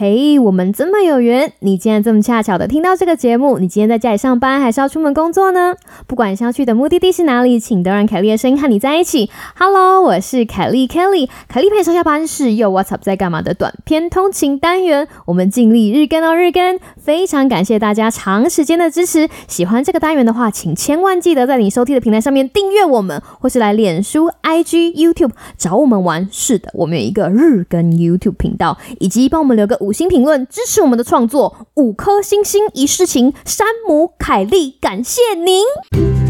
嘿，我们这么有缘，你竟然这么恰巧的听到这个节目。你今天在家里上班，还是要出门工作呢？不管是要去的目的地是哪里，请都让凯莉的声音和你在一起。Hello，我是凯莉 Kelly，凯莉陪上下班是又 What's up 在干嘛的短篇通勤单元。我们尽力日更到日更，非常感谢大家长时间的支持。喜欢这个单元的话，请千万记得在你收听的平台上面订阅我们，或是来脸书、IG、YouTube 找我们玩。是的，我们有一个日更 YouTube 频道，以及帮我们留个五五星评论支持我们的创作，五颗星星一世情。山姆凯利，感谢您。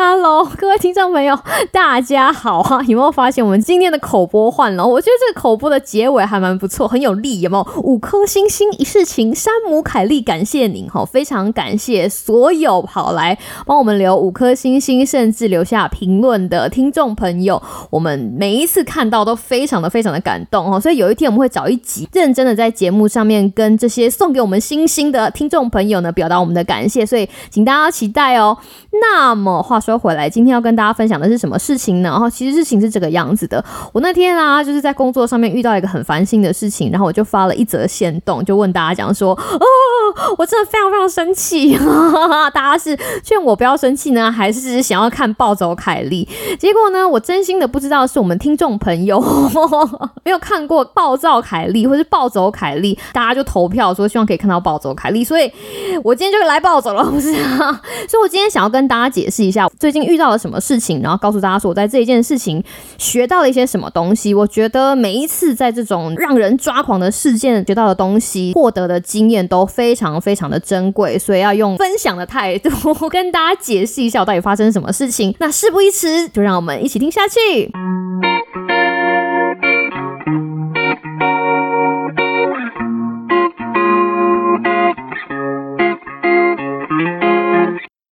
Hello，各位听众朋友，大家好啊！有没有发现我们今天的口播换了？我觉得这个口播的结尾还蛮不错，很有力，有没有？五颗星星一世情，山姆凯利，感谢您哈！非常感谢所有跑来帮我们留五颗星星，甚至留下评论的听众朋友，我们每一次看到都非常的非常的感动哦。所以有一天我们会找一集，认真的在节目上面跟这些送给我们星星的听众朋友呢，表达我们的感谢。所以请大家期待哦。那么话说说回来，今天要跟大家分享的是什么事情呢？然后其实事情是这个样子的。我那天啊，就是在工作上面遇到一个很烦心的事情，然后我就发了一则线动，就问大家讲说：哦，我真的非常非常生气。大家是劝我不要生气呢，还是想要看暴走凯莉？结果呢，我真心的不知道是我们听众朋友没有看过暴躁凯莉，或是暴走凯莉，大家就投票说希望可以看到暴走凯莉，所以我今天就来暴走了，不是啊？所以我今天想要跟大家解释一下。最近遇到了什么事情，然后告诉大家说我在这一件事情学到了一些什么东西。我觉得每一次在这种让人抓狂的事件学到的东西，获得的经验都非常非常的珍贵，所以要用分享的态度跟大家解释一下我到底发生什么事情。那事不宜迟，就让我们一起听下去。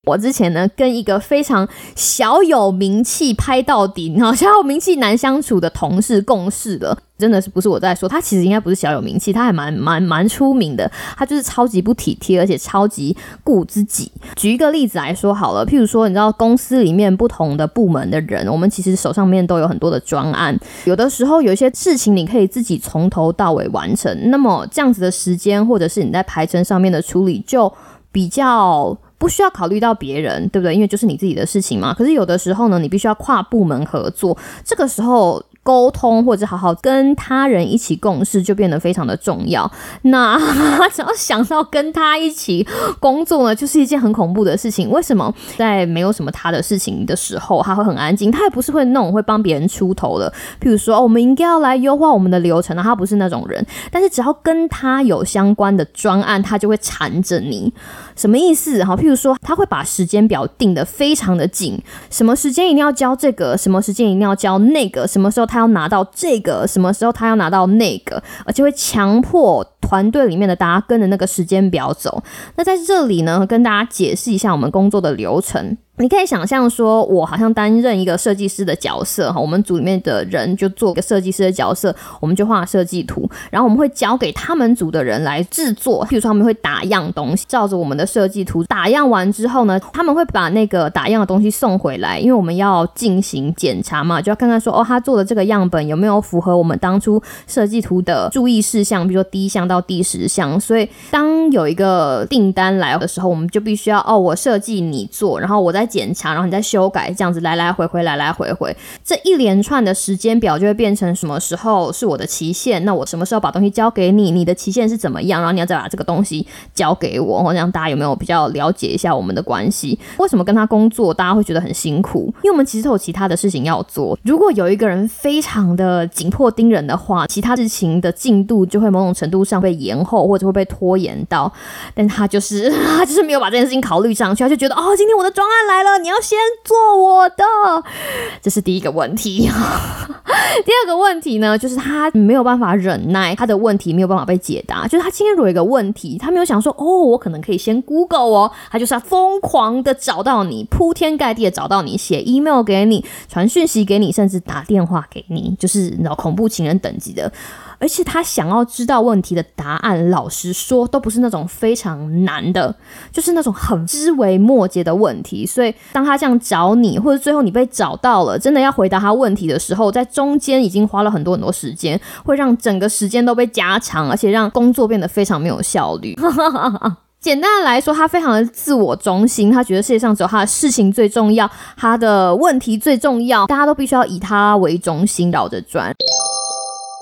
我之前呢，跟一个非常小有名气、拍到底、好小有名气难相处的同事共事了，真的是不是我在说，他其实应该不是小有名气，他还蛮蛮蛮出名的，他就是超级不体贴，而且超级顾自己。举一个例子来说好了，譬如说，你知道公司里面不同的部门的人，我们其实手上面都有很多的专案，有的时候有一些事情你可以自己从头到尾完成，那么这样子的时间或者是你在排程上面的处理就比较。不需要考虑到别人，对不对？因为就是你自己的事情嘛。可是有的时候呢，你必须要跨部门合作，这个时候。沟通或者好好跟他人一起共事就变得非常的重要。那 只要想到跟他一起工作呢，就是一件很恐怖的事情。为什么在没有什么他的事情的时候，他会很安静？他也不是会弄会帮别人出头的。譬如说，我们应该要来优化我们的流程，他不是那种人。但是只要跟他有相关的专案，他就会缠着你。什么意思？哈，譬如说，他会把时间表定得非常的紧，什么时间一定要交这个，什么时间一定要交那个，什么时候他。他要拿到这个，什么时候他要拿到那个，而且会强迫团队里面的大家跟着那个时间表走。那在这里呢，跟大家解释一下我们工作的流程。你可以想象说，我好像担任一个设计师的角色哈，我们组里面的人就做个设计师的角色，我们就画设计图，然后我们会交给他们组的人来制作。譬如说，他们会打样东西，照着我们的设计图打样完之后呢，他们会把那个打样的东西送回来，因为我们要进行检查嘛，就要看看说，哦，他做的这个样本有没有符合我们当初设计图的注意事项，比如说第一项到第十项。所以，当有一个订单来的时候，我们就必须要，哦，我设计你做，然后我在。检查，然后你再修改，这样子来来回回，来来回回，这一连串的时间表就会变成什么时候是我的期限？那我什么时候把东西交给你？你的期限是怎么样？然后你要再把这个东西交给我，这样大家有没有比较了解一下我们的关系？为什么跟他工作大家会觉得很辛苦？因为我们其实有其他的事情要做。如果有一个人非常的紧迫盯人的话，其他事情的进度就会某种程度上被延后，或者会被拖延到。但他就是 他就是没有把这件事情考虑上去，他就觉得哦，今天我的专案来。了，你要先做我的，这是第一个问题。第二个问题呢，就是他没有办法忍耐，他的问题没有办法被解答。就是他今天如果有一个问题，他没有想说，哦，我可能可以先 Google 哦，他就是要疯狂的找到你，铺天盖地的找到你，写 email 给你，传讯息给你，甚至打电话给你，就是你知道恐怖情人等级的。而且他想要知道问题的答案，老实说都不是那种非常难的，就是那种很枝微末节的问题。所以当他这样找你，或者最后你被找到了，真的要回答他问题的时候，在中间已经花了很多很多时间，会让整个时间都被加长，而且让工作变得非常没有效率。简单的来说，他非常的自我中心，他觉得世界上只有他的事情最重要，他的问题最重要，大家都必须要以他为中心绕着转。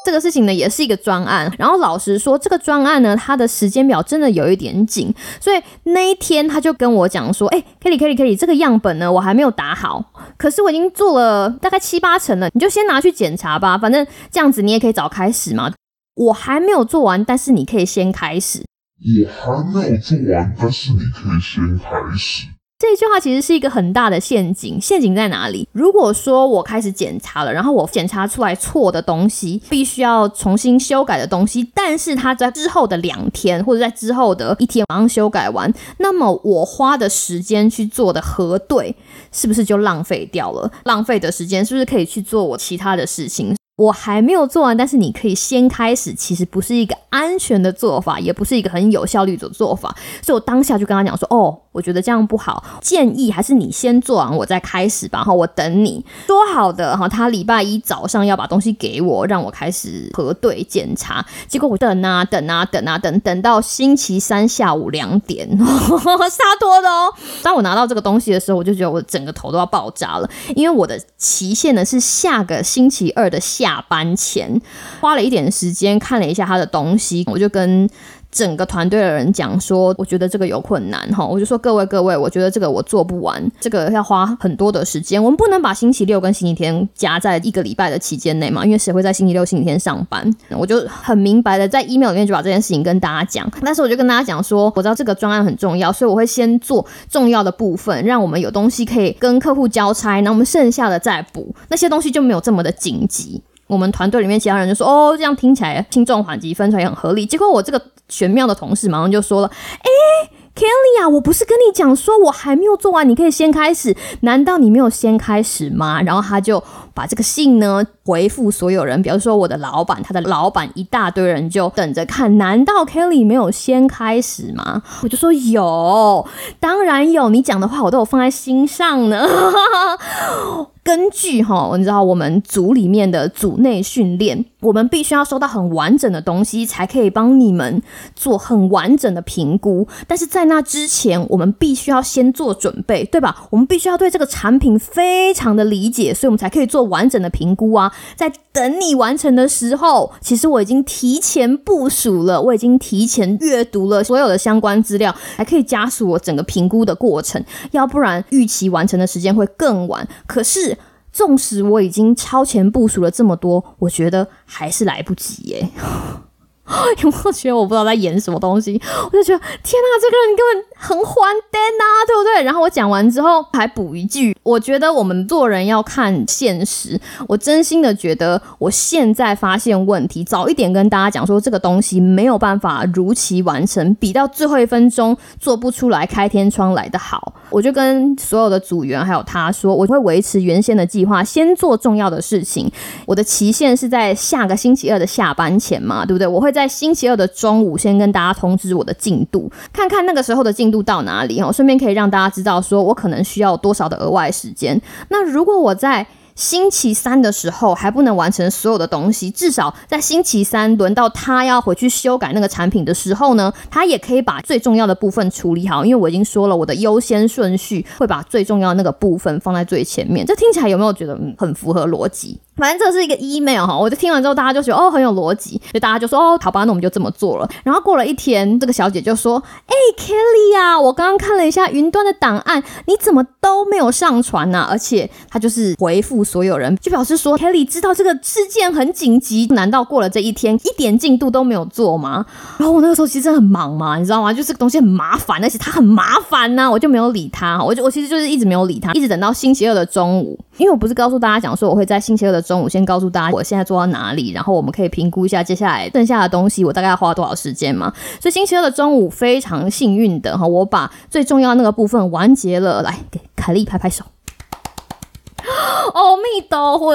这个事情呢，也是一个专案。然后老实说，这个专案呢，它的时间表真的有一点紧，所以那一天他就跟我讲说：“哎，Kelly，Kelly，Kelly，这个样本呢，我还没有打好，可是我已经做了大概七八成了，你就先拿去检查吧，反正这样子你也可以早开始嘛。我还没有做完，但是你可以先开始。我还没有做完，但是你可以先开始。”这句话其实是一个很大的陷阱，陷阱在哪里？如果说我开始检查了，然后我检查出来错的东西，必须要重新修改的东西，但是他在之后的两天或者在之后的一天马上修改完，那么我花的时间去做的核对，是不是就浪费掉了？浪费的时间是不是可以去做我其他的事情？我还没有做完，但是你可以先开始，其实不是一个安全的做法，也不是一个很有效率的做法，所以我当下就跟他讲说，哦，我觉得这样不好，建议还是你先做完，我再开始吧，哈，我等你说好的，哈，他礼拜一早上要把东西给我，让我开始核对检查，结果我等啊等啊等啊等，等到星期三下午两点，杀多的哦。当我拿到这个东西的时候，我就觉得我整个头都要爆炸了，因为我的期限呢是下个星期二的下。下班前花了一点时间看了一下他的东西，我就跟整个团队的人讲说，我觉得这个有困难哈，我就说各位各位，我觉得这个我做不完，这个要花很多的时间，我们不能把星期六跟星期天夹在一个礼拜的期间内嘛，因为谁会在星期六、星期天上班？我就很明白的在 email 里面就把这件事情跟大家讲，但是我就跟大家讲说，我知道这个专案很重要，所以我会先做重要的部分，让我们有东西可以跟客户交差，那我们剩下的再补，那些东西就没有这么的紧急。我们团队里面其他人就说：“哦，这样听起来轻重缓急分出来也很合理。”结果我这个玄妙的同事马上就说了：“哎，Kelly 啊，我不是跟你讲说我还没有做完，你可以先开始？难道你没有先开始吗？”然后他就把这个信呢回复所有人，比如说我的老板，他的老板，一大堆人就等着看。难道 Kelly 没有先开始吗？我就说有，当然有，你讲的话我都有放在心上呢。根据哈，你知道我们组里面的组内训练，我们必须要收到很完整的东西，才可以帮你们做很完整的评估。但是在那之前，我们必须要先做准备，对吧？我们必须要对这个产品非常的理解，所以我们才可以做完整的评估啊。在等你完成的时候，其实我已经提前部署了，我已经提前阅读了所有的相关资料，还可以加速我整个评估的过程。要不然预期完成的时间会更晚。可是。纵使我已经超前部署了这么多，我觉得还是来不及耶。有没有觉得我不知道在演什么东西？我就觉得天哪，这个人根本很欢蛋呐，对不对？然后我讲完之后还补一句，我觉得我们做人要看现实。我真心的觉得，我现在发现问题，早一点跟大家讲说这个东西没有办法如期完成，比到最后一分钟做不出来开天窗来的好。我就跟所有的组员还有他说，我会维持原先的计划，先做重要的事情。我的期限是在下个星期二的下班前嘛，对不对？我会。在星期二的中午，先跟大家通知我的进度，看看那个时候的进到哪里哦，顺便可以让大家知道，说我可能需要多少的额外时间。那如果我在星期三的时候还不能完成所有的东西，至少在星期三轮到他要回去修改那个产品的时候呢，他也可以把最重要的部分处理好。因为我已经说了，我的优先顺序会把最重要的那个部分放在最前面。这听起来有没有觉得很符合逻辑？反正这是一个 email 哈，我就听完之后，大家就觉得哦很有逻辑，所以大家就说哦好吧，那我们就这么做了。然后过了一天，这个小姐就说：“哎，Kelly 啊，我刚刚看了一下云端的档案，你怎么都没有上传呢？而且她就是回复所有人，就表示说 Kelly 知道这个事件很紧急，难道过了这一天一点进度都没有做吗？然后我那个时候其实很忙嘛，你知道吗？就这个东西很麻烦，而且它很麻烦呢，我就没有理他，我就我其实就是一直没有理他，一直等到星期二的中午，因为我不是告诉大家讲说我会在星期二的。中午先告诉大家我现在做到哪里，然后我们可以评估一下接下来剩下的东西，我大概要花多少时间嘛？所以星期二的中午非常幸运的哈，我把最重要那个部分完结了，来给凯莉拍拍手。阿弥陀佛，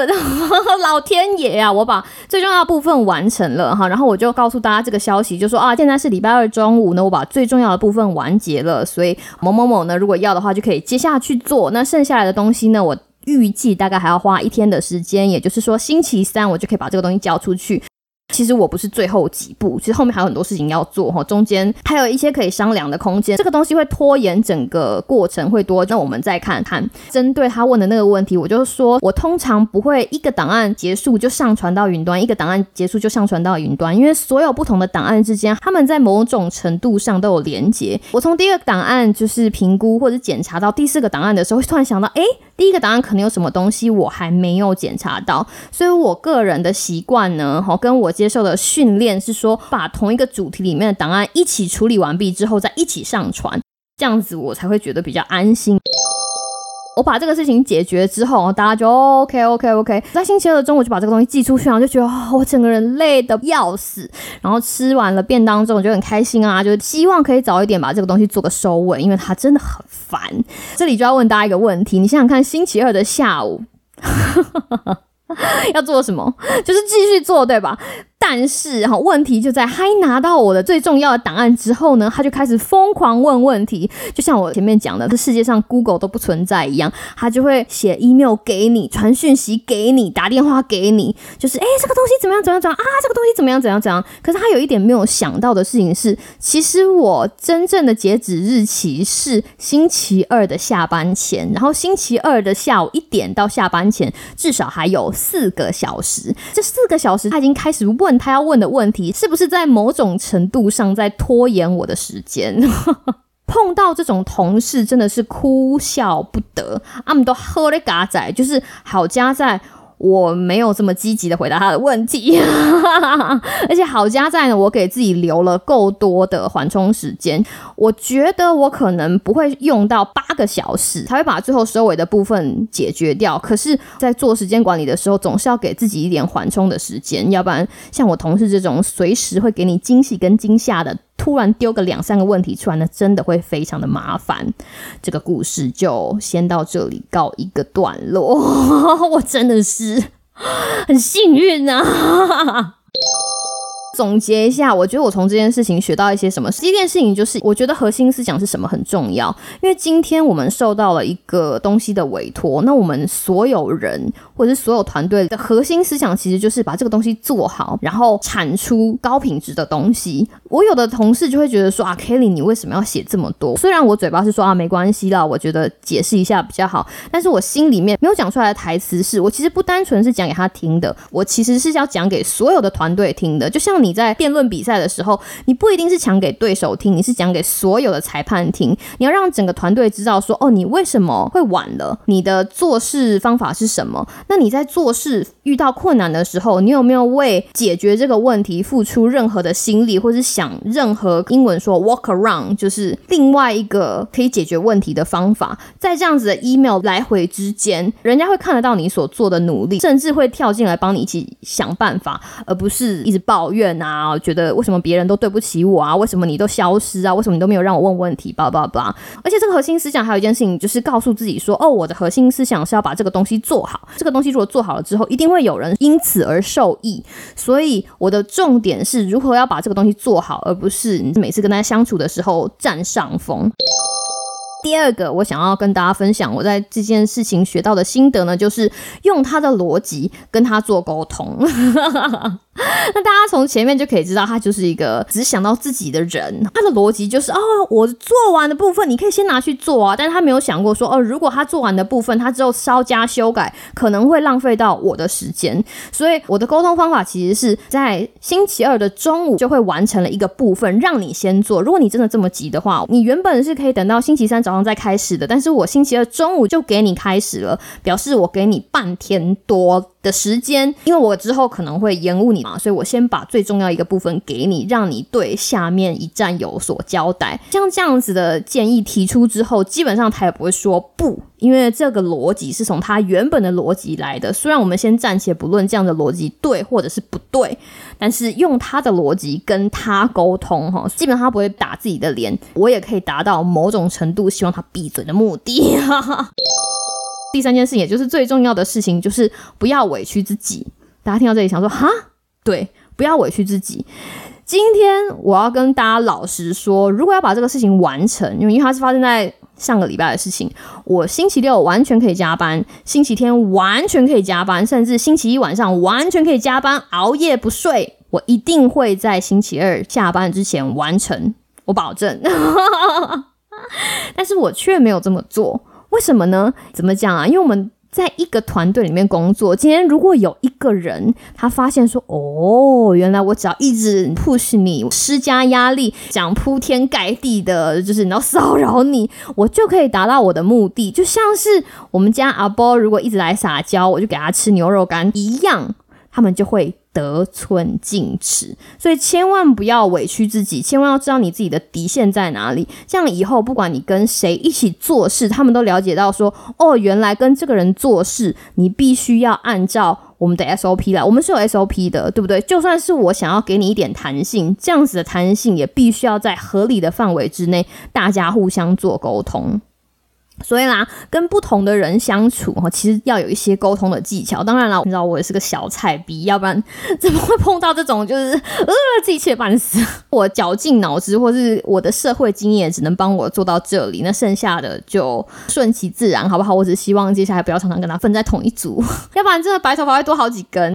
老天爷啊！我把最重要的部分完成了哈，然后我就告诉大家这个消息，就说啊，现在是礼拜二中午呢，我把最重要的部分完结了，所以某某某呢，如果要的话，就可以接下去做。那剩下来的东西呢，我预计大概还要花一天的时间，也就是说星期三我就可以把这个东西交出去。其实我不是最后几步，其实后面还有很多事情要做哈，中间还有一些可以商量的空间。这个东西会拖延整个过程会多，那我们再看看。针对他问的那个问题，我就说我通常不会一个档案结束就上传到云端，一个档案结束就上传到云端，因为所有不同的档案之间，他们在某种程度上都有连接。我从第一个档案就是评估或者检查到第四个档案的时候，会突然想到，哎，第一个档案可能有什么东西我还没有检查到，所以我个人的习惯呢，哈，跟我。接受的训练是说，把同一个主题里面的档案一起处理完毕之后，再一起上传，这样子我才会觉得比较安心。我把这个事情解决之后，大家就 OK OK OK。在星期二的中午就把这个东西寄出去，然后就觉得我整个人累的要死。然后吃完了便当之后，我就很开心啊，就是希望可以早一点把这个东西做个收尾，因为它真的很烦。这里就要问大家一个问题：你想想看，星期二的下午 要做什么？就是继续做，对吧？但是哈，问题就在他拿到我的最重要的档案之后呢，他就开始疯狂问问题，就像我前面讲的，这世界上 Google 都不存在一样，他就会写 email 给你，传讯息给你，打电话给你，就是哎，这个东西怎么样怎么样怎么样啊，这个东西怎么样怎样怎样。可是他有一点没有想到的事情是，其实我真正的截止日期是星期二的下班前，然后星期二的下午一点到下班前，至少还有四个小时，这四个小时他已经开始问。问他要问的问题，是不是在某种程度上在拖延我的时间？碰到这种同事真的是哭笑不得。他们都喝了嘎仔，就是好加在。我没有这么积极的回答他的问题，而且好加在呢，我给自己留了够多的缓冲时间。我觉得我可能不会用到八个小时才会把最后收尾的部分解决掉。可是，在做时间管理的时候，总是要给自己一点缓冲的时间，要不然像我同事这种随时会给你惊喜跟惊吓的。突然丢个两三个问题出来呢，真的会非常的麻烦。这个故事就先到这里告一个段落。我真的是很幸运啊！总结一下，我觉得我从这件事情学到一些什么。第一件事情就是，我觉得核心思想是什么很重要。因为今天我们受到了一个东西的委托，那我们所有人或者是所有团队的核心思想，其实就是把这个东西做好，然后产出高品质的东西。我有的同事就会觉得说啊，Kelly，你为什么要写这么多？虽然我嘴巴是说啊，没关系啦，我觉得解释一下比较好，但是我心里面没有讲出来的台词是，我其实不单纯是讲给他听的，我其实是要讲给所有的团队听的，就像你。你在辩论比赛的时候，你不一定是讲给对手听，你是讲给所有的裁判听。你要让整个团队知道说，哦，你为什么会晚了？你的做事方法是什么？那你在做事遇到困难的时候，你有没有为解决这个问题付出任何的心力，或是想任何英文说 walk around，就是另外一个可以解决问题的方法？在这样子的 email 来回之间，人家会看得到你所做的努力，甚至会跳进来帮你一起想办法，而不是一直抱怨。啊，觉得为什么别人都对不起我啊？为什么你都消失啊？为什么你都没有让我问问题？叭叭叭！而且这个核心思想还有一件事情，就是告诉自己说：哦，我的核心思想是要把这个东西做好。这个东西如果做好了之后，一定会有人因此而受益。所以我的重点是如何要把这个东西做好，而不是你每次跟大家相处的时候占上风。第二个，我想要跟大家分享我在这件事情学到的心得呢，就是用他的逻辑跟他做沟通。那大家从前面就可以知道，他就是一个只想到自己的人。他的逻辑就是，哦，我做完的部分你可以先拿去做啊。但是他没有想过说，哦，如果他做完的部分，他之后稍加修改，可能会浪费到我的时间。所以我的沟通方法其实是在星期二的中午就会完成了一个部分，让你先做。如果你真的这么急的话，你原本是可以等到星期三。早上再开始的，但是我星期二中午就给你开始了，表示我给你半天多的时间，因为我之后可能会延误你嘛，所以我先把最重要一个部分给你，让你对下面一站有所交代。像这样子的建议提出之后，基本上他也不会说不，因为这个逻辑是从他原本的逻辑来的。虽然我们先暂且不论这样的逻辑对或者是不对。但是用他的逻辑跟他沟通，哈，基本上他不会打自己的脸，我也可以达到某种程度希望他闭嘴的目的。第三件事，也就是最重要的事情，就是不要委屈自己。大家听到这里想说，哈，对，不要委屈自己。今天我要跟大家老实说，如果要把这个事情完成，因为它是发生在上个礼拜的事情，我星期六完全可以加班，星期天完全可以加班，甚至星期一晚上完全可以加班，熬夜不睡，我一定会在星期二下班之前完成，我保证。但是我却没有这么做，为什么呢？怎么讲啊？因为我们。在一个团队里面工作，今天如果有一个人他发现说，哦，原来我只要一直 push 你，施加压力，讲铺天盖地的，就是你要骚扰你，我就可以达到我的目的，就像是我们家阿波如果一直来撒娇，我就给他吃牛肉干一样，他们就会。得寸进尺，所以千万不要委屈自己，千万要知道你自己的底线在哪里。这样以后不管你跟谁一起做事，他们都了解到说，哦，原来跟这个人做事，你必须要按照我们的 SOP 来。我们是有 SOP 的，对不对？就算是我想要给你一点弹性，这样子的弹性也必须要在合理的范围之内，大家互相做沟通。所以啦，跟不同的人相处哈，其实要有一些沟通的技巧。当然了，你知道我也是个小菜逼，要不然怎么会碰到这种就是呃自己气半死？我绞尽脑汁，或是我的社会经验只能帮我做到这里，那剩下的就顺其自然，好不好？我只希望接下来不要常常跟他分在同一组，要不然真的白头发会多好几根。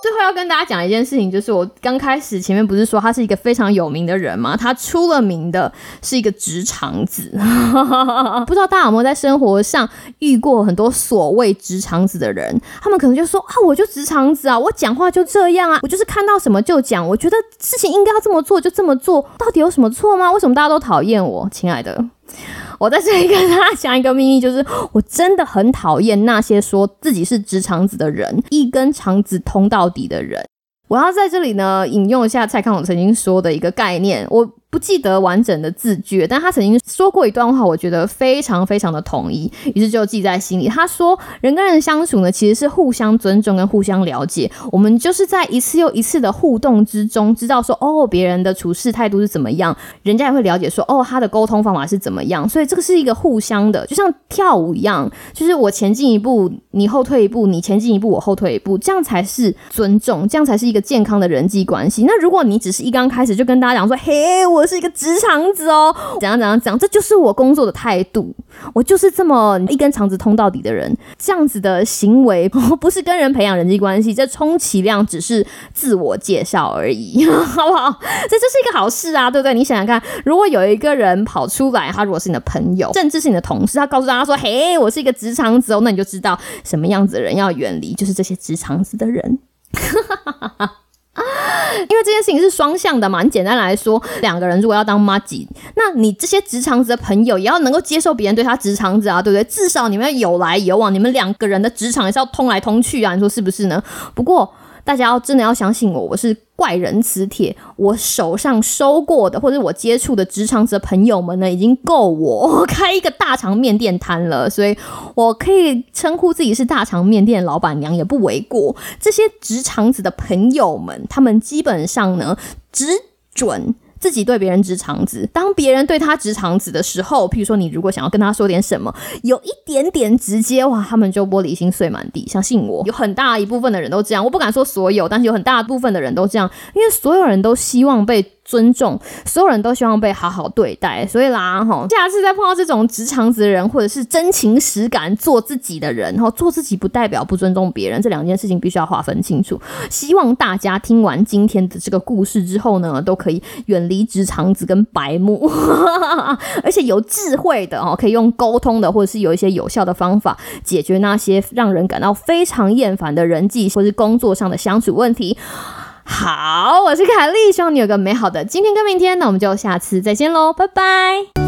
最后要跟大家讲一件事情，就是我刚开始前面不是说他是一个非常有名的人吗？他出了名的是一个直肠子，不知道大家有没有在生活上遇过很多所谓直肠子的人？他们可能就说啊，我就直肠子啊，我讲话就这样啊，我就是看到什么就讲，我觉得事情应该要这么做就这么做，到底有什么错吗？为什么大家都讨厌我，亲爱的？我在这里跟大家讲一个秘密，就是我真的很讨厌那些说自己是直肠子的人，一根肠子通到底的人。我要在这里呢引用一下蔡康永曾经说的一个概念，我。不记得完整的字句，但他曾经说过一段话，我觉得非常非常的同意，于是就记在心里。他说：“人跟人相处呢，其实是互相尊重跟互相了解。我们就是在一次又一次的互动之中，知道说哦，别人的处事态度是怎么样，人家也会了解说哦，他的沟通方法是怎么样。所以这个是一个互相的，就像跳舞一样，就是我前进一步，你后退一步，你前进一步，我后退一步，这样才是尊重，这样才是一个健康的人际关系。那如果你只是一刚开始就跟大家讲说，嘿，我。我是一个直肠子哦，怎样怎样讲，这就是我工作的态度。我就是这么一根肠子通到底的人，这样子的行为 不是跟人培养人际关系，这充其量只是自我介绍而已，好不好？这就是一个好事啊，对不对？你想想看，如果有一个人跑出来，他如果是你的朋友，甚至是你的同事，他告诉大家说：“嘿，我是一个直肠子哦”，那你就知道什么样子的人要远离，就是这些直肠子的人。因为这件事情是双向的嘛，你简单来说，两个人如果要当妈吉，那你这些直肠子的朋友也要能够接受别人对他直肠子啊，对不对？至少你们要有来有往，你们两个人的职场也是要通来通去啊，你说是不是呢？不过。大家要真的要相信我，我是怪人磁铁。我手上收过的，或者我接触的直肠子的朋友们呢，已经够 我开一个大肠面店摊了。所以我可以称呼自己是大肠面店老板娘，也不为过。这些直肠子的朋友们，他们基本上呢，只准。自己对别人直肠子，当别人对他直肠子的时候，譬如说你如果想要跟他说点什么，有一点点直接哇，他们就玻璃心碎满地。相信我，有很大一部分的人都这样，我不敢说所有，但是有很大部分的人都这样，因为所有人都希望被。尊重，所有人都希望被好好对待，所以啦，哈，下次再碰到这种直肠子的人，或者是真情实感做自己的人，哈，做自己不代表不尊重别人，这两件事情必须要划分清楚。希望大家听完今天的这个故事之后呢，都可以远离直肠子跟白目，而且有智慧的哦，可以用沟通的，或者是有一些有效的方法解决那些让人感到非常厌烦的人际或是工作上的相处问题。好，我是凯丽，希望你有个美好的今天跟明天，那我们就下次再见喽，拜拜。